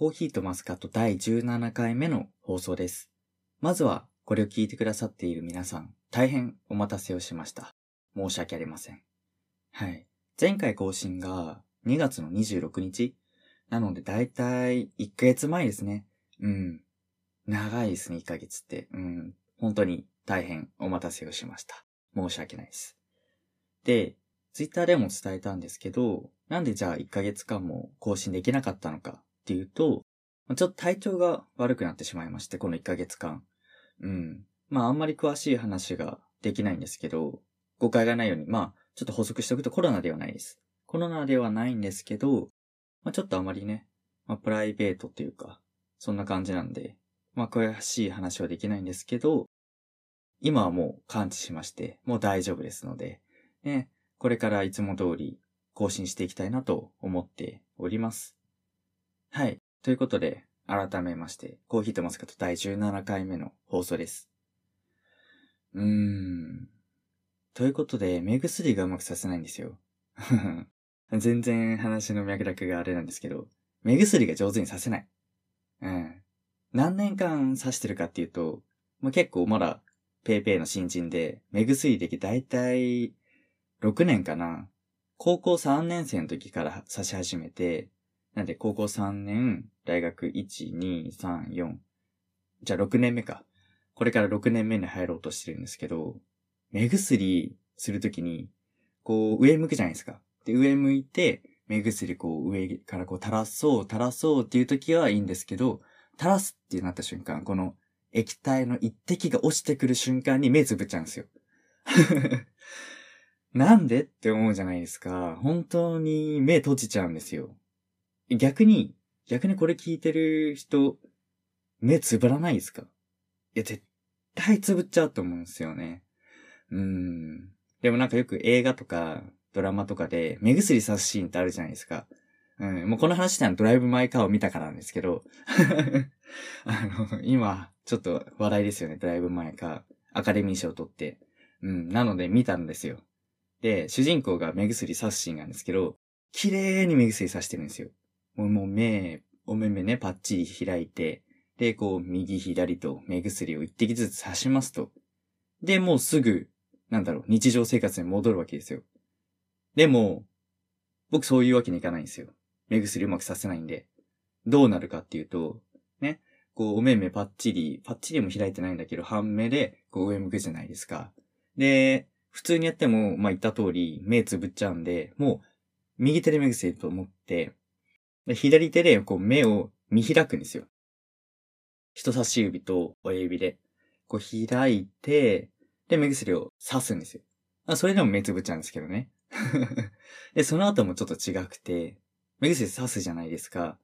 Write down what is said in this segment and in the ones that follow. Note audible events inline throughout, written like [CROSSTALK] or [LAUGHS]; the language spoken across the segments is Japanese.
コーヒーとマスカット第17回目の放送です。まずは、これを聞いてくださっている皆さん、大変お待たせをしました。申し訳ありません。はい。前回更新が2月の26日なのでだいたい1ヶ月前ですね。うん。長いですね、1ヶ月って。うん。本当に大変お待たせをしました。申し訳ないです。で、ツイッターでも伝えたんですけど、なんでじゃあ1ヶ月間も更新できなかったのかっていうと、ちょっと体調が悪くなってしまいまして、この1ヶ月間。うん。まああんまり詳しい話ができないんですけど、誤解がないように、まあちょっと補足しておくとコロナではないです。コロナではないんですけど、まあちょっとあまりね、まあプライベートっていうか、そんな感じなんで、まあ詳しい話はできないんですけど、今はもう感知しまして、もう大丈夫ですので、ね、これからいつも通り更新していきたいなと思っております。はい。ということで、改めまして、コーヒーとマスカット第17回目の放送です。うーん。ということで、目薬がうまくさせないんですよ。[LAUGHS] 全然話の脈絡があれなんですけど、目薬が上手にさせない。うん。何年間刺してるかっていうと、まあ、結構まだペイペイの新人で、目薬歴だいたい6年かな。高校3年生の時から指し始めて、なんで高校3年、大学1、2、3、4。じゃあ6年目か。これから6年目に入ろうとしてるんですけど、目薬するときに、こう上向くじゃないですか。で、上向いて、目薬こう上からこう垂らそう、垂らそうっていう時はいいんですけど、垂らすってなった瞬間、この液体の一滴が落ちてくる瞬間に目つぶっちゃうんですよ。[LAUGHS] なんでって思うじゃないですか。本当に目閉じちゃうんですよ。逆に、逆にこれ聞いてる人、目つぶらないですか？いや、絶対つぶっちゃうと思うんですよね。うん。でもなんかよく映画とかドラマとかで目薬さすシーンってあるじゃないですか。うん。もうこの話ってのはドライブ・マイ・カーを見たからなんですけど、[LAUGHS] あの、今、ちょっと話題ですよね、ドライブ・マイ・カー。アカデミー賞を取って。うん。なので見たんですよ。で、主人公が目薬さすシーンなんですけど、綺麗に目薬さしてるんですよ。もう目、お目目ね、パッチリ開いて、で、こう、右左と目薬を一滴ずつ刺しますと。で、もうすぐ、なんだろう、日常生活に戻るわけですよ。でも、僕そういうわけにいかないんですよ。目薬うまくさせないんで。どうなるかっていうと、ね、こう、お目目パッチリ、パッチリも開いてないんだけど、半目で、こう上向くじゃないですか。で、普通にやっても、まあ、言った通り、目つぶっちゃうんで、もう、右手で目薬と思って、左手でこう目を見開くんですよ。人差し指と親指で、こう開いて、で、目薬を刺すんですよ。あそれでも目つぶっちゃうんですけどね。[LAUGHS] で、その後もちょっと違くて、目薬刺すじゃないですか。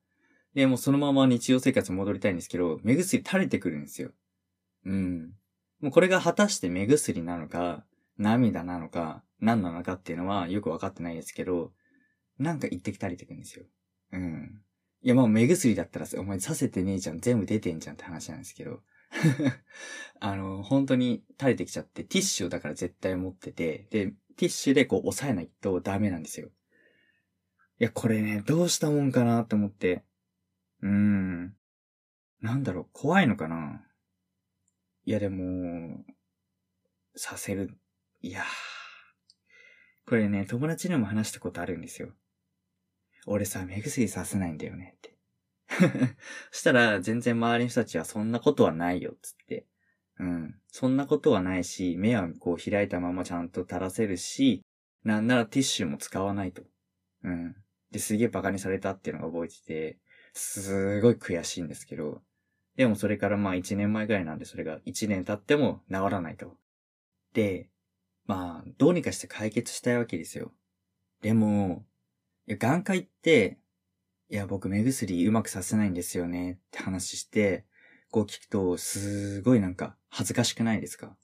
で、もうそのまま日常生活戻りたいんですけど、目薬垂れてくるんですよ。うん。もうこれが果たして目薬なのか、涙なのか、何なのかっていうのはよくわかってないですけど、なんか一滴垂れてくるんですよ。うん。いや、もう目薬だったらお前させてねえじゃん。全部出てんじゃんって話なんですけど。[LAUGHS] あの、本当に垂れてきちゃって、ティッシュをだから絶対持ってて、で、ティッシュでこう押さえないとダメなんですよ。いや、これね、どうしたもんかなって思って。うーん。なんだろう、怖いのかないや、でも、させる。いやこれね、友達にも話したことあるんですよ。俺さ、目薬させないんだよねって。[LAUGHS] そしたら、全然周りの人たちはそんなことはないよ、つって。うん。そんなことはないし、目はこう開いたままちゃんと垂らせるし、なんならティッシュも使わないと。うん。で、すげえ馬鹿にされたっていうのが覚えてて、すごい悔しいんですけど、でもそれからまあ1年前ぐらいなんでそれが1年経っても治らないと。で、まあ、どうにかして解決したいわけですよ。でも、や、眼科行って、いや、僕目薬うまくさせないんですよねって話して、こう聞くと、すごいなんか恥ずかしくないですか？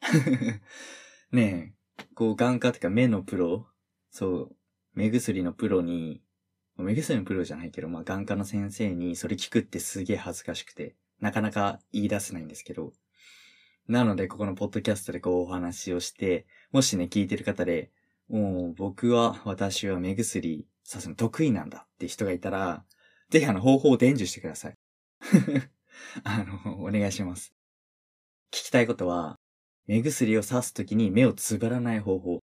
[LAUGHS] ねえ、こう眼科ってか目のプロ、そう、目薬のプロに、目薬のプロじゃないけど、まあ眼科の先生にそれ聞くってすげえ恥ずかしくて、なかなか言い出せないんですけど、なので、ここのポッドキャストでこうお話をして、もしね、聞いてる方で、もう僕は、私は目薬さすの得意なんだって人がいたら、ぜひあの方法を伝授してください。[LAUGHS] あの、お願いします。聞きたいことは、目薬を刺すときに目をつぶらない方法。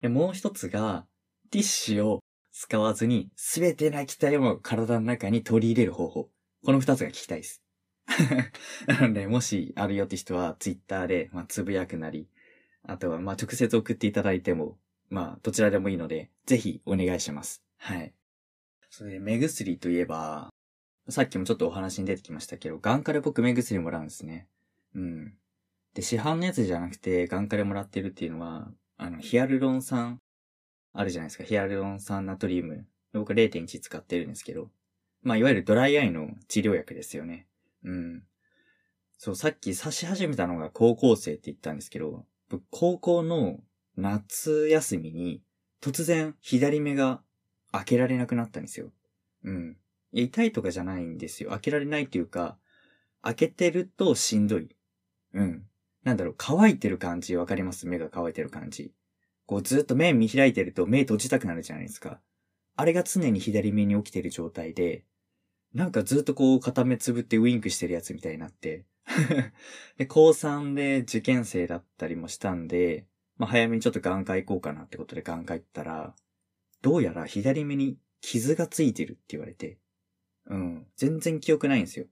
で、もう一つが、ティッシュを使わずに、すべての液体を体の中に取り入れる方法。この二つが聞きたいです。[LAUGHS] なので、もしあるよって人は、ツイッターで、まあ、つぶやくなり、あとは、まあ、直接送っていただいても、まあ、どちらでもいいので、ぜひお願いします。はい。それで、目薬といえば、さっきもちょっとお話に出てきましたけど、眼科で僕目薬もらうんですね。うん。で、市販のやつじゃなくて、眼科でもらってるっていうのは、あの、ヒアルロン酸、あるじゃないですか。ヒアルロン酸ナトリウム。僕は0.1使ってるんですけど。まあ、いわゆるドライアイの治療薬ですよね。うん。そう、さっき刺し始めたのが高校生って言ったんですけど、僕、高校の夏休みに、突然左目が開けられなくなったんですよ。うん。痛いとかじゃないんですよ。開けられないっていうか、開けてるとしんどい。うん。なんだろう、乾いてる感じわかります？目が乾いてる感じ。こうずっと目見開いてると目閉じたくなるじゃないですか。あれが常に左目に起きてる状態で、なんかずっとこう片目つぶってウインクしてるやつみたいになって。[LAUGHS] で、高3で受験生だったりもしたんで、まあ早めにちょっと眼科行こうかなってことで眼科行ったら、どうやら左目に傷がついてるって言われて、うん。全然記憶ないんですよ。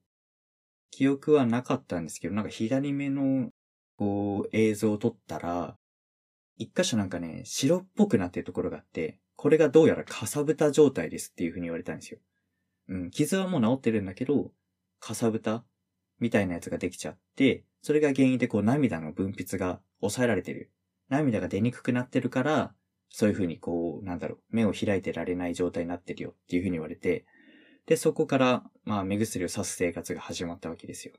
記憶はなかったんですけど、なんか左目の、こう、映像を撮ったら、一箇所なんかね、白っぽくなってるところがあって、これがどうやらかさぶた状態ですっていう風に言われたんですよ。うん、傷はもう治ってるんだけど、かさぶたみたいなやつができちゃって、それが原因でこう涙の分泌が抑えられてる。涙が出にくくなってるから、そういう風にこう、なんだろう、目を開いてられない状態になってるよっていう風に言われて、で、そこから、まあ、目薬をさす生活が始まったわけですよ。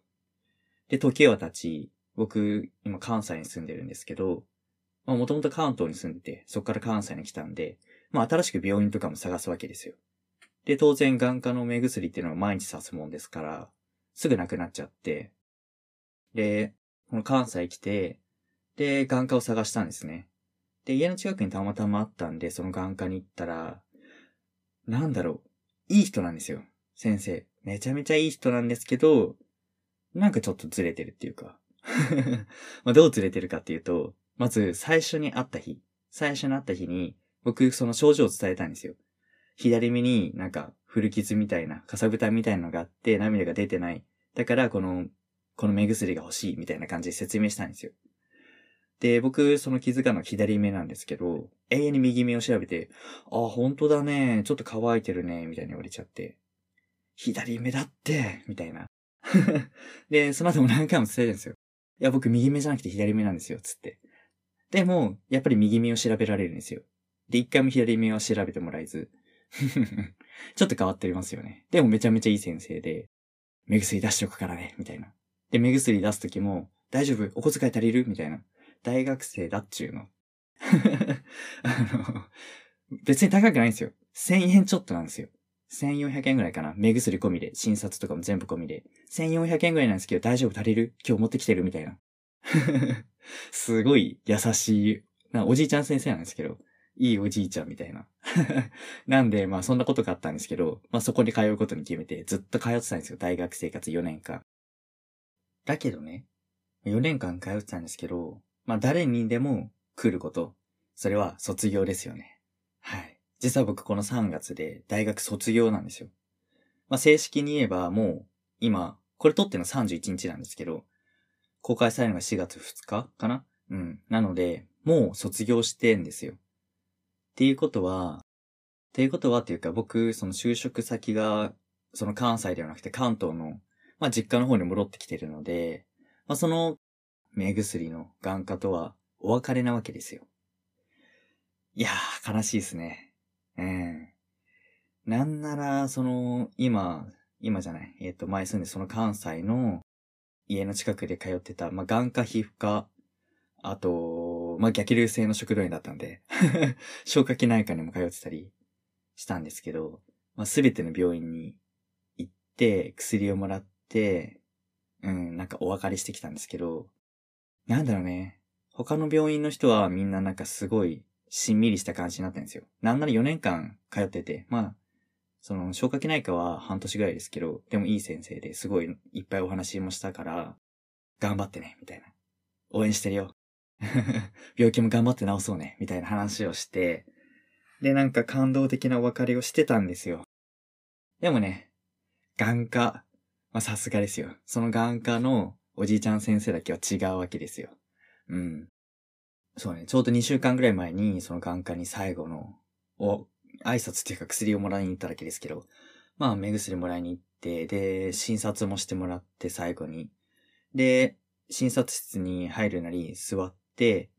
で、時は経ち、僕、今関西に住んでるんですけど、まあ、もともと関東に住んでて、そこから関西に来たんで、まあ、新しく病院とかも探すわけですよ。で、当然、眼科の目薬っていうのは毎日刺すもんですから、すぐなくなっちゃって、で、この関西来て、で、眼科を探したんですね。で、家の近くにたまたまあったんで、その眼科に行ったら、なんだろう、いい人なんですよ。先生。めちゃめちゃいい人なんですけど、なんかちょっとずれてるっていうか。[LAUGHS] まあどうずれてるかっていうと、まず最初に会った日、最初に会った日に、僕その症状を伝えたんですよ。左目になんか古傷みたいな、かさぶたみたいなのがあって涙が出てない。だからこの、この目薬が欲しいみたいな感じで説明したんですよ。で、僕、その気づかの左目なんですけど、永遠に右目を調べて、あ、本当だね。ちょっと乾いてるね。みたいに言われちゃって。左目だって、みたいな。[LAUGHS] で、その後も何回も伝えるんですよ。いや、僕右目じゃなくて左目なんですよ、つって。でも、やっぱり右目を調べられるんですよ。で、一回も左目は調べてもらえず。[LAUGHS] ちょっと変わっておりますよね。でもめちゃめちゃいい先生で、目薬出しておくからね、みたいな。で、目薬出すときも、大丈夫お小遣い足りる？みたいな。大学生だっちゅうの。[LAUGHS] あの、別に高くないんですよ。1000円ちょっとなんですよ。1400円ぐらいかな。目薬込みで、診察とかも全部込みで。1400円ぐらいなんですけど、大丈夫足りる？今日持ってきてる？みたいな。[LAUGHS] すごい優しい、なおじいちゃん先生なんですけど、いいおじいちゃんみたいな。[LAUGHS] なんで、まあそんなことがあったんですけど、まあそこに通うことに決めて、ずっと通ってたんですよ。大学生活4年間。だけどね、4年間通ってたんですけど、まあ誰にでも来ること。それは卒業ですよね。はい。実は僕この3月で大学卒業なんですよ。まあ正式に言えばもう今、これ撮っての31日なんですけど、公開されるのが4月2日かな？うん。なので、もう卒業してんですよ。っていうことは、っていうことはっていうか僕、その就職先が、その関西ではなくて関東の、まあ実家の方に戻ってきてるので、まあその目薬の眼科とはお別れなわけですよ。いやー、悲しいですね。うん。なんなら、その、今、今じゃない。えっ、ー、と、前住んでその関西の家の近くで通ってた、まあ、眼科皮膚科、あと、まあ、逆流性の食道炎だったんで [LAUGHS] 消化器内科にも通ってたりしたんですけど、まあ、すべての病院に行って、薬をもらって、うん、なんかお別れしてきたんですけど、なんだろうね。他の病院の人はみんななんかすごいしんみりした感じになってるんですよ。なんなら4年間通ってて、まあ、その、消化器内科は半年ぐらいですけど、でもいい先生ですごいいっぱいお話もしたから、頑張ってね、みたいな。応援してるよ。[LAUGHS] 病気も頑張って治そうね、みたいな話をして、で、なんか感動的なお別れをしてたんですよ。でもね、眼科、まあさすがですよ。その眼科のおじいちゃん先生だけは違うわけですよ。うん。そうね、ちょうど2週間ぐらい前に、その眼科に最後の、お、挨拶っていうか薬をもらいに行っただけですけど、まあ目薬もらいに行って、で、診察もしてもらって最後に。で、診察室に入るなり座って、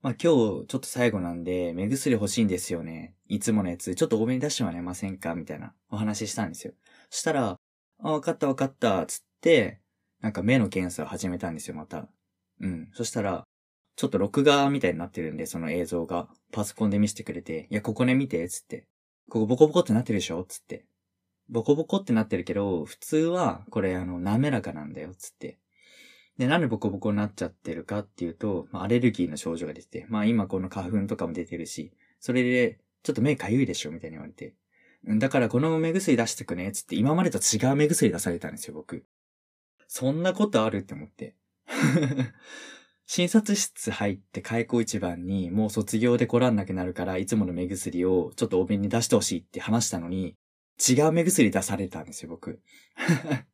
まあ今日ちょっと最後なんで目薬欲しいんですよね。いつものやつちょっと多めに出してもらえませんか？みたいなお話ししたんですよ。したら、あ、わかったわかった、つって、なんか目の検査を始めたんですよ、また。うん。そしたら、ちょっと録画みたいになってるんで、その映像が。パソコンで見せてくれて、いや、ここね見て、つって。ここボコボコってなってるでしょ？つって。ボコボコってなってるけど、普通は、これあの、滑らかなんだよ、つって。で、なんでボコボコになっちゃってるかっていうと、まあ、アレルギーの症状が出て、まあ今この花粉とかも出てるし、それで、ちょっと目かゆいでしょ？みたいに言われて。だからこの目薬出してくね、つって今までと違う目薬出されたんですよ、僕。そんなことあるって思って。[LAUGHS] 診察室入って開口一番にもう卒業で来らんなくなるからいつもの目薬をちょっと多めに出してほしいって話したのに違う目薬出されたんですよ、僕。[LAUGHS]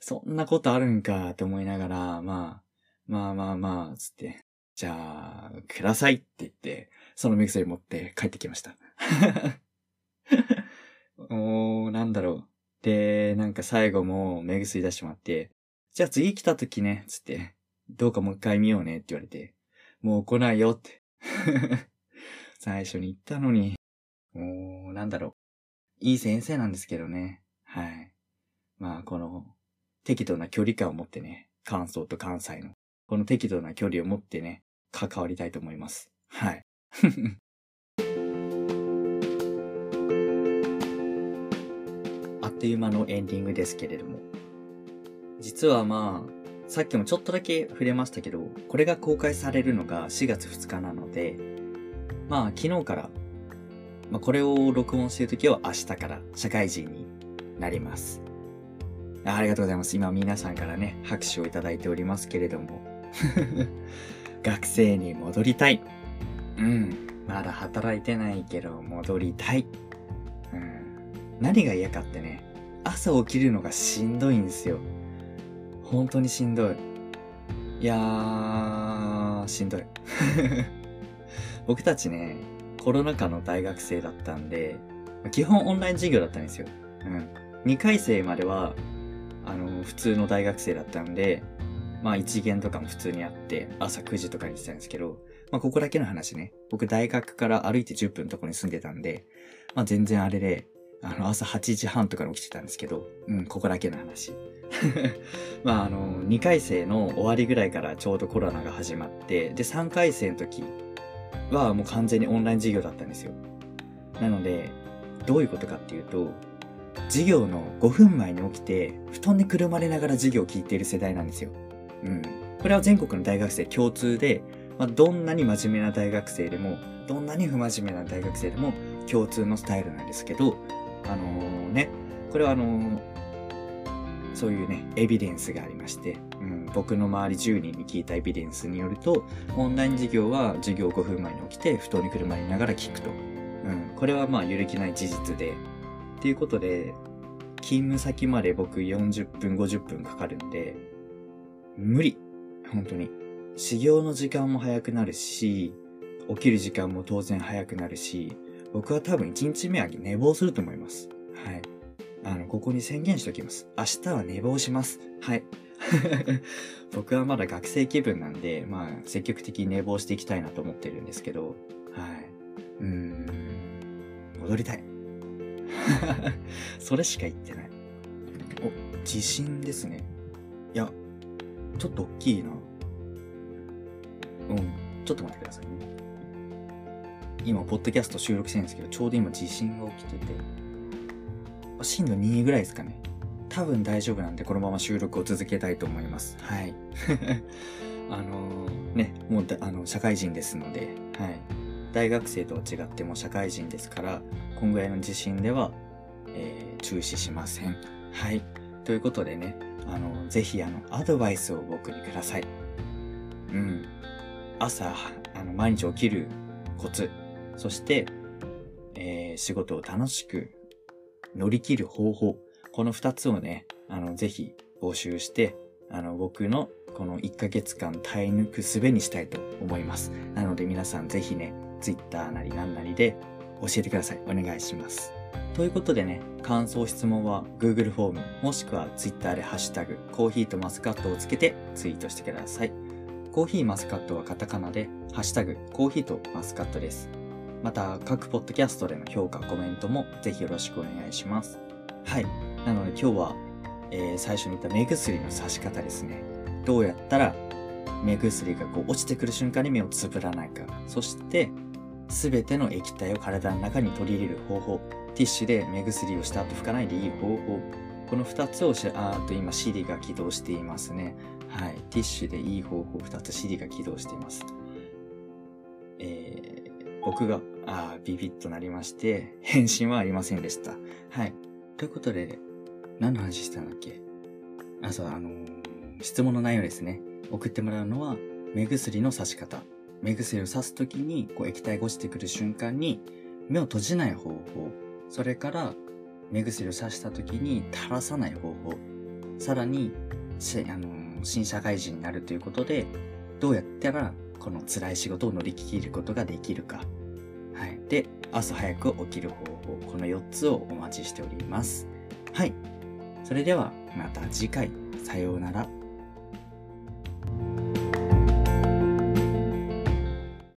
そんなことあるんかって思いながら、まあ、まあまあまあ、つって、じゃあ、くださいって言って、その目薬持って帰ってきました。[LAUGHS] おー、なんだろう。で、なんか最後も目薬出してもらって、じゃあ次来た時ね、つって、どうかもう一回見ようねって言われて、もう来ないよって。[LAUGHS] 最初に言ったのに、もう、なんだろう。いい先生なんですけどね。はい。まあ、この、適度な距離感を持ってね、関東と関西の、この適度な距離を持ってね、関わりたいと思います。はい。[LAUGHS] あっという間のエンディングですけれども。実はまあ、さっきもちょっとだけ触れましたけど、これが公開されるのが4月2日なので、まあ昨日から、まあこれを録音しているときは明日から社会人になります。ありがとうございます。今皆さんからね、拍手をいただいておりますけれども。[LAUGHS] 学生に戻りたい。うん。まだ働いてないけど戻りたい。うん。何が嫌かってね、朝起きるのがしんどいんですよ。本当にしんどい。いやー、しんどい。[LAUGHS] 僕たちね、コロナ禍の大学生だったんで、基本オンライン授業だったんですよ。うん。2回生までは、あの、普通の大学生だったんで、まあ一元とかも普通にあって、朝9時とかに来てたんですけど、まあここだけの話ね。僕大学から歩いて10分のところに住んでたんで、まあ全然あれで、あの朝8時半とかに起きてたんですけど、うん、ここだけの話。[LAUGHS] まあ、あの、2回生の終わりぐらいからちょうどコロナが始まって、で、3回生の時はもう完全にオンライン授業だったんですよ。なので、どういうことかっていうと、授業の5分前に起きて、布団にくるまれながら授業を聞いている世代なんですよ。うん。これは全国の大学生共通で、まあ、どんなに真面目な大学生でも、どんなに不真面目な大学生でも共通のスタイルなんですけど、あのー、ね、これはあのーそういうね、エビデンスがありまして、うん、僕の周り10人に聞いたエビデンスによると、オンライン授業は授業5分前に起きて、布団に車にながら聞くと。うん、これはまあ揺るぎない事実で、っていうことで、勤務先まで僕40分、50分かかるんで、無理。本当に。始業の時間も早くなるし、起きる時間も当然早くなるし、僕は多分1日目は寝坊すると思います。はい。あの、ここに宣言しておきます。明日は寝坊します。はい。[LAUGHS] 僕はまだ学生気分なんで、まあ、積極的に寝坊していきたいなと思ってるんですけど、はい。うーん、戻りたい。[LAUGHS] それしか言ってない。お、地震ですね。いや、ちょっと大きいな。うん、ちょっと待ってくださいね。今、ポッドキャスト収録してるんですけど、ちょうど今地震が起きてて、震度2ぐらいですかね。多分大丈夫なんで、このまま収録を続けたいと思います。はい。[LAUGHS] あのー、ね、もうあの、社会人ですので、はい。大学生とは違っても社会人ですから、今ぐらいの地震では、えー、注視しません。はい。ということでね、あの、ぜひあの、アドバイスを僕にください。うん。朝、あの、毎日起きるコツ、そして、えー、仕事を楽しく乗り切る方法、この二つをね、あの、ぜひ募集して、あの、僕のこの1ヶ月間耐え抜く術にしたいと思います。なので皆さんぜひね、Twitter なりなんなりで教えてください。お願いします。ということでね、感想質問は Google フォームもしくは Twitter でハッシュタグコーヒーとマスカットをつけてツイートしてください。コーヒーマスカットはカタカナでハッシュタグコーヒーとマスカットです。また各ポッドキャストでの評価、コメントもぜひよろしくお願いします。はい。なので今日は、えー、最初に言った目薬の差し方ですね。どうやったら目薬がこう落ちてくる瞬間に目をつぶらないか。そして、すべての液体を体の中に取り入れる方法。ティッシュで目薬をした後拭かないでいい方法。この二つをし、あと今 CD が起動していますね。はい。ティッシュでいい方法二つ CD が起動しています。僕が、あビビッとなりまして、返信はありませんでした。はい。ということで、何の話したんだっけ？あ、そう、あのー、質問の内容ですね。送ってもらうのは、目薬の刺し方。目薬を刺すときに、こう液体が落ちてくる瞬間に、目を閉じない方法。それから、目薬を刺したときに垂らさない方法。さらに、あのー、新社会人になるということで、どうやったら、この辛い仕事を乗り切ることができるか。はい。で、朝早く起きる方法。この4つをお待ちしております。はい。それでは、また次回。さようなら。